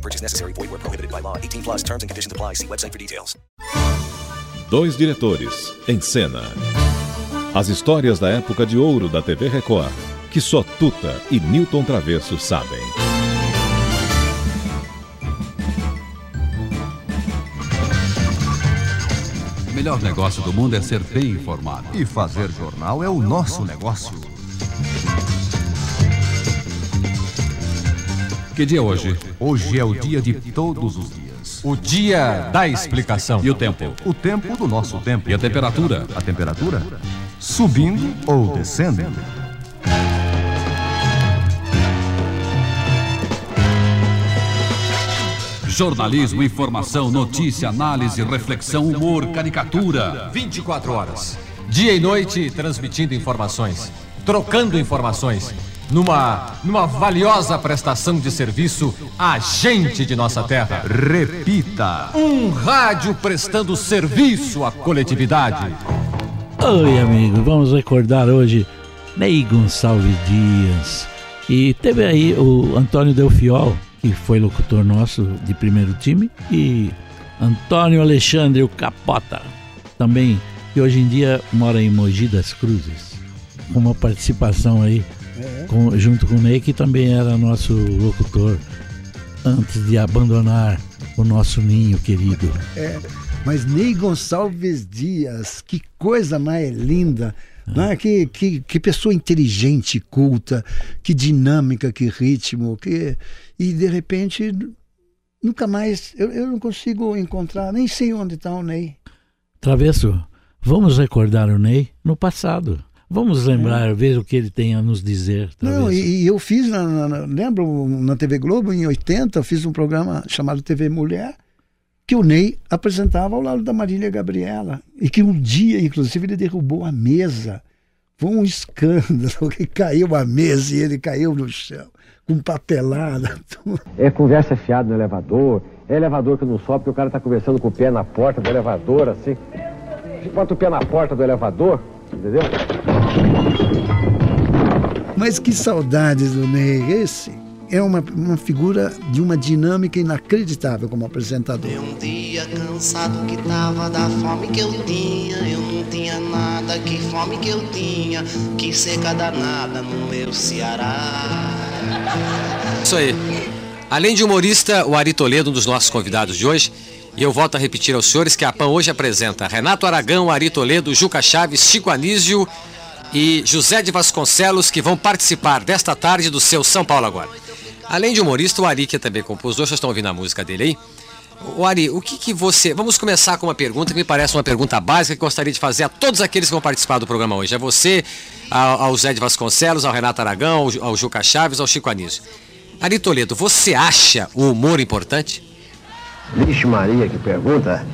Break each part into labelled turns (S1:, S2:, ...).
S1: No purchase necessary. Void where prohibited by law. 18 plus terms and conditions apply. See website for details.
S2: Dois diretores em cena. As histórias da época de ouro da TV Record, que só Tuta e Newton Travesso sabem.
S3: O melhor negócio do mundo é ser bem informado.
S4: E fazer jornal é o nosso negócio.
S3: Que dia é hoje?
S4: Hoje é o dia de todos os dias.
S5: O dia da explicação.
S3: E o tempo?
S4: O tempo do nosso tempo.
S3: E a temperatura?
S4: A temperatura? Subindo ou descendo?
S3: Jornalismo, informação, notícia, análise, reflexão, humor, caricatura.
S5: 24 horas. Dia e noite transmitindo informações, trocando informações, numa, numa valiosa prestação de serviço à gente de nossa terra.
S4: Repita.
S5: Um rádio prestando serviço à coletividade.
S6: Oi, amigo, vamos recordar hoje Ney Gonçalves Dias. E teve aí o Antônio Delfiol, que foi locutor nosso de primeiro time, e Antônio Alexandre, o Capota, também, que hoje em dia mora em Mogi das Cruzes, com uma participação aí, com- junto com o Ney, que também era nosso locutor, antes de abandonar o nosso ninho querido.
S7: É, mas Ney Gonçalves Dias, que coisa mais linda, né? que, que, que pessoa inteligente, culta, que dinâmica, que ritmo, que e de repente nunca mais, eu, eu não consigo encontrar, nem sei onde está o Ney.
S6: Travesso, vamos recordar o Ney no passado. Vamos lembrar, ver o que ele tem a nos dizer. Travesso.
S7: Não, e, e eu fiz, na, na- na- lembro, na TV Globo, em 80, eu fiz um programa chamado TV Mulher, que o Ney apresentava ao lado da Marília Gabriela. E que um dia, inclusive, ele derrubou a mesa. Foi um escândalo, que caiu a mesa e ele caiu no chão, com papelada. tudo.
S8: É conversa fiada no elevador, é elevador que não sobe porque o cara tá conversando com o pé na porta do elevador, assim. Bota o pé na porta do elevador, entendeu?
S7: Mas que saudades do Ney. Esse é uma, uma figura de uma dinâmica inacreditável como apresentador.
S9: Um dia cansado que tava da fome que eu tinha, eu não tinha nada, que fome que eu tinha, que seca danada no meu Ceará.
S10: Isso aí. Além de humorista, o Ari Toledo, um dos nossos convidados de hoje. E eu volto a repetir aos senhores que a PAN hoje apresenta Renato Aragão, Ari Toledo, Juca Chaves, Chico Anísio e José de Vasconcelos, que vão participar desta tarde do seu São Paulo agora. Além de humorista, o Ari, que é também compositor, vocês estão ouvindo a música dele aí. O Ari, o que, que você. Vamos começar com uma pergunta que me parece uma pergunta básica que gostaria de fazer a todos aqueles que vão participar do programa hoje. É você, ao, ao Zé de Vasconcelos, ao Renato Aragão, ao, ao Juca Chaves, ao Chico Anísio. Ari Toledo, você acha o humor importante?
S8: Vixe Maria, que pergunta.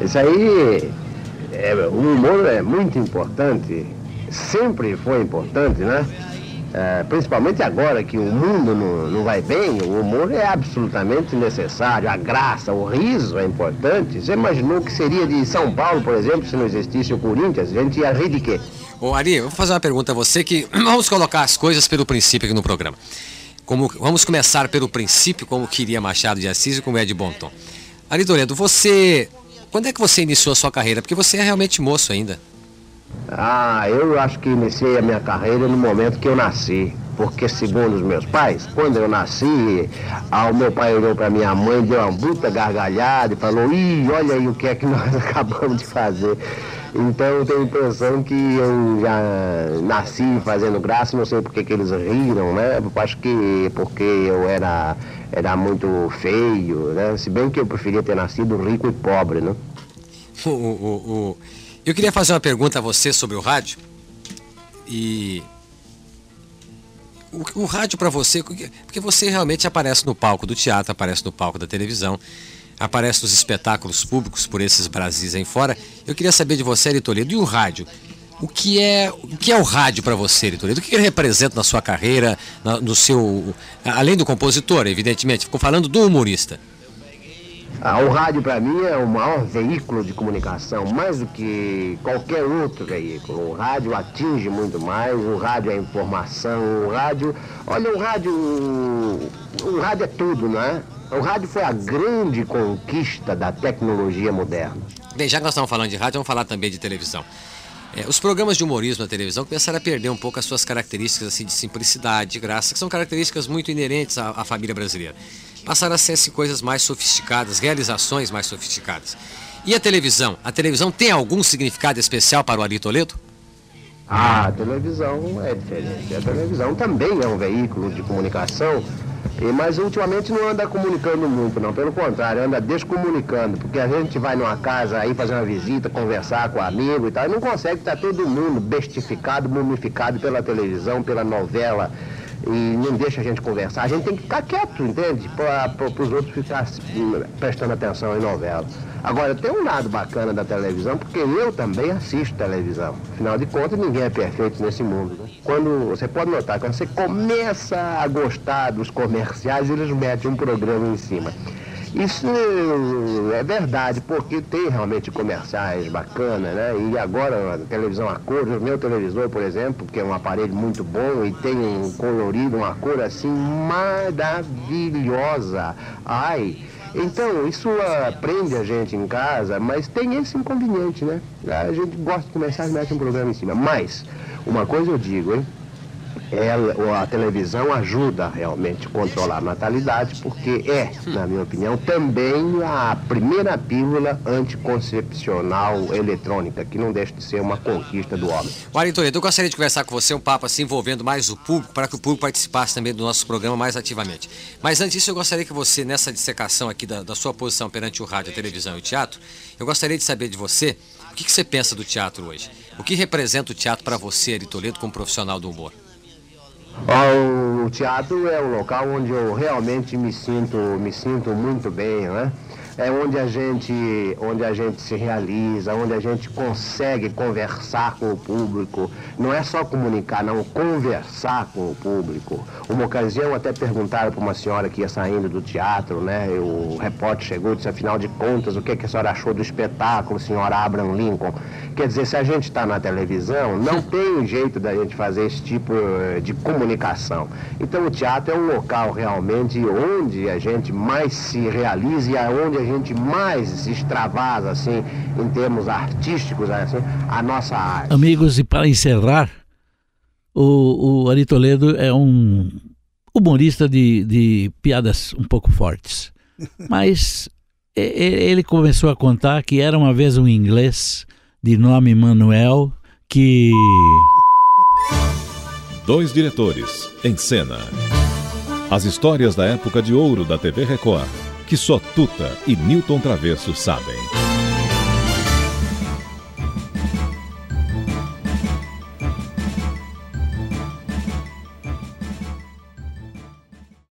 S8: Isso aí, é, o humor é muito importante, sempre foi importante, né? É, principalmente agora que o mundo não, não vai bem, o humor é absolutamente necessário, a graça, o riso é importante. Você imaginou que seria de São Paulo, por exemplo, se não existisse o Corinthians? A gente ia rir de quê?
S10: Ô Ari, eu vou fazer uma pergunta a você que vamos colocar as coisas pelo princípio aqui no programa. Como, vamos começar pelo princípio, como queria Machado de Assis e como é de bom tom. Ari Toledo, você. Quando é que você iniciou a sua carreira? Porque você é realmente moço ainda.
S8: Ah, eu acho que iniciei a minha carreira no momento que eu nasci. Porque, segundo os meus pais, quando eu nasci, o meu pai olhou para minha mãe, deu uma bruta gargalhada e falou: Ih, olha aí o que é que nós acabamos de fazer. Então eu tenho a impressão que eu já nasci fazendo graça, não sei por que eles riram, né? Eu acho que porque eu era, era muito feio, né? Se bem que eu preferia ter nascido rico e pobre, né?
S10: O- o- Eu queria fazer uma pergunta a você sobre o rádio. E. O, o rádio para você, porque você realmente aparece no palco do teatro, aparece no palco da televisão, aparece nos espetáculos públicos por esses Brasis aí fora. Eu queria saber de você, Ari Toledo, e o rádio? O que é o, que é o rádio para você, Ari Toledo? O que ele representa na sua carreira, na, no seu. Além do compositor, evidentemente, ficou falando do humorista.
S8: Ah, o rádio para mim é o maior veículo de comunicação, mais do que qualquer outro veículo. O rádio atinge muito mais, o rádio é informação, o rádio. Olha, o rádio. O rádio é tudo, não é? O rádio foi a grande conquista da tecnologia moderna.
S10: Bem, já que nós estamos falando de rádio, vamos falar também de televisão. É, os programas de humorismo na televisão começaram a perder um pouco as suas características assim, de simplicidade, de graça, que são características muito inerentes à, à família brasileira. Passaram a ser assim, coisas mais sofisticadas, realizações mais sofisticadas. E a televisão? A televisão tem algum significado especial para o Ari Toledo?
S8: Ah, a televisão é diferente. A televisão também é um veículo de comunicação mas ultimamente não anda comunicando muito, não. Pelo contrário, anda descomunicando. Porque a gente vai numa casa aí fazer uma visita, conversar com um amigo e tal, e não consegue estar todo mundo bestificado, mumificado pela televisão, pela novela e não deixa a gente conversar. A gente tem que ficar quieto, entende? Para os outros ficar prestando atenção em novela. Agora, tem um lado bacana da televisão, porque eu também assisto televisão. Afinal de contas, ninguém é perfeito nesse mundo. Né? Quando você pode notar, quando você começa a gostar dos comerciais, eles metem um programa em cima. Isso é verdade, porque tem realmente comerciais bacanas, né? E agora a televisão a cor, o meu televisor, por exemplo, que é um aparelho muito bom e tem um colorido, uma cor assim maravilhosa. Ai, então, isso prende a gente em casa, mas tem esse inconveniente, né? A gente gosta de começar e mete um programa em cima. Mas, uma coisa eu digo, hein? Ela, a televisão ajuda realmente a controlar a natalidade, porque é, na minha opinião, também a primeira pílula anticoncepcional eletrônica, que não deixa de ser uma conquista do homem.
S10: Mário Toledo, eu gostaria de conversar com você um papo assim envolvendo mais o público, para que o público participasse também do nosso programa mais ativamente. Mas antes disso, eu gostaria que você, nessa dissecação aqui da, da sua posição perante o rádio, a televisão e o teatro, eu gostaria de saber de você o que, que você pensa do teatro hoje. O que representa o teatro para você, Ari Toledo, como profissional do humor?
S8: O teatro é um local onde eu realmente me sinto, me sinto muito bem, né? É onde a gente, onde a gente se realiza, onde a gente consegue conversar com o público. Não é só comunicar, não, conversar com o público. Uma ocasião até perguntaram para uma senhora que ia saindo do teatro, né? O repórter chegou e disse, afinal de contas, o que, que a senhora achou do espetáculo, senhora Abraham Lincoln? Quer dizer, se a gente está na televisão, não tem jeito da gente fazer esse tipo eh, de comunicação. Então o teatro é um local realmente onde a gente mais se realiza e onde a gente mais extravasa, assim, em termos artísticos, assim, a nossa arte.
S6: Amigos, e para encerrar, o, o Ari Toledo é um humorista de, de piadas um pouco fortes. Mas ele começou a contar que era uma vez um inglês de nome Manuel que.
S2: Dois diretores em cena. As histórias da época de ouro da TV Record que só Tuta e Newton Travesso sabem.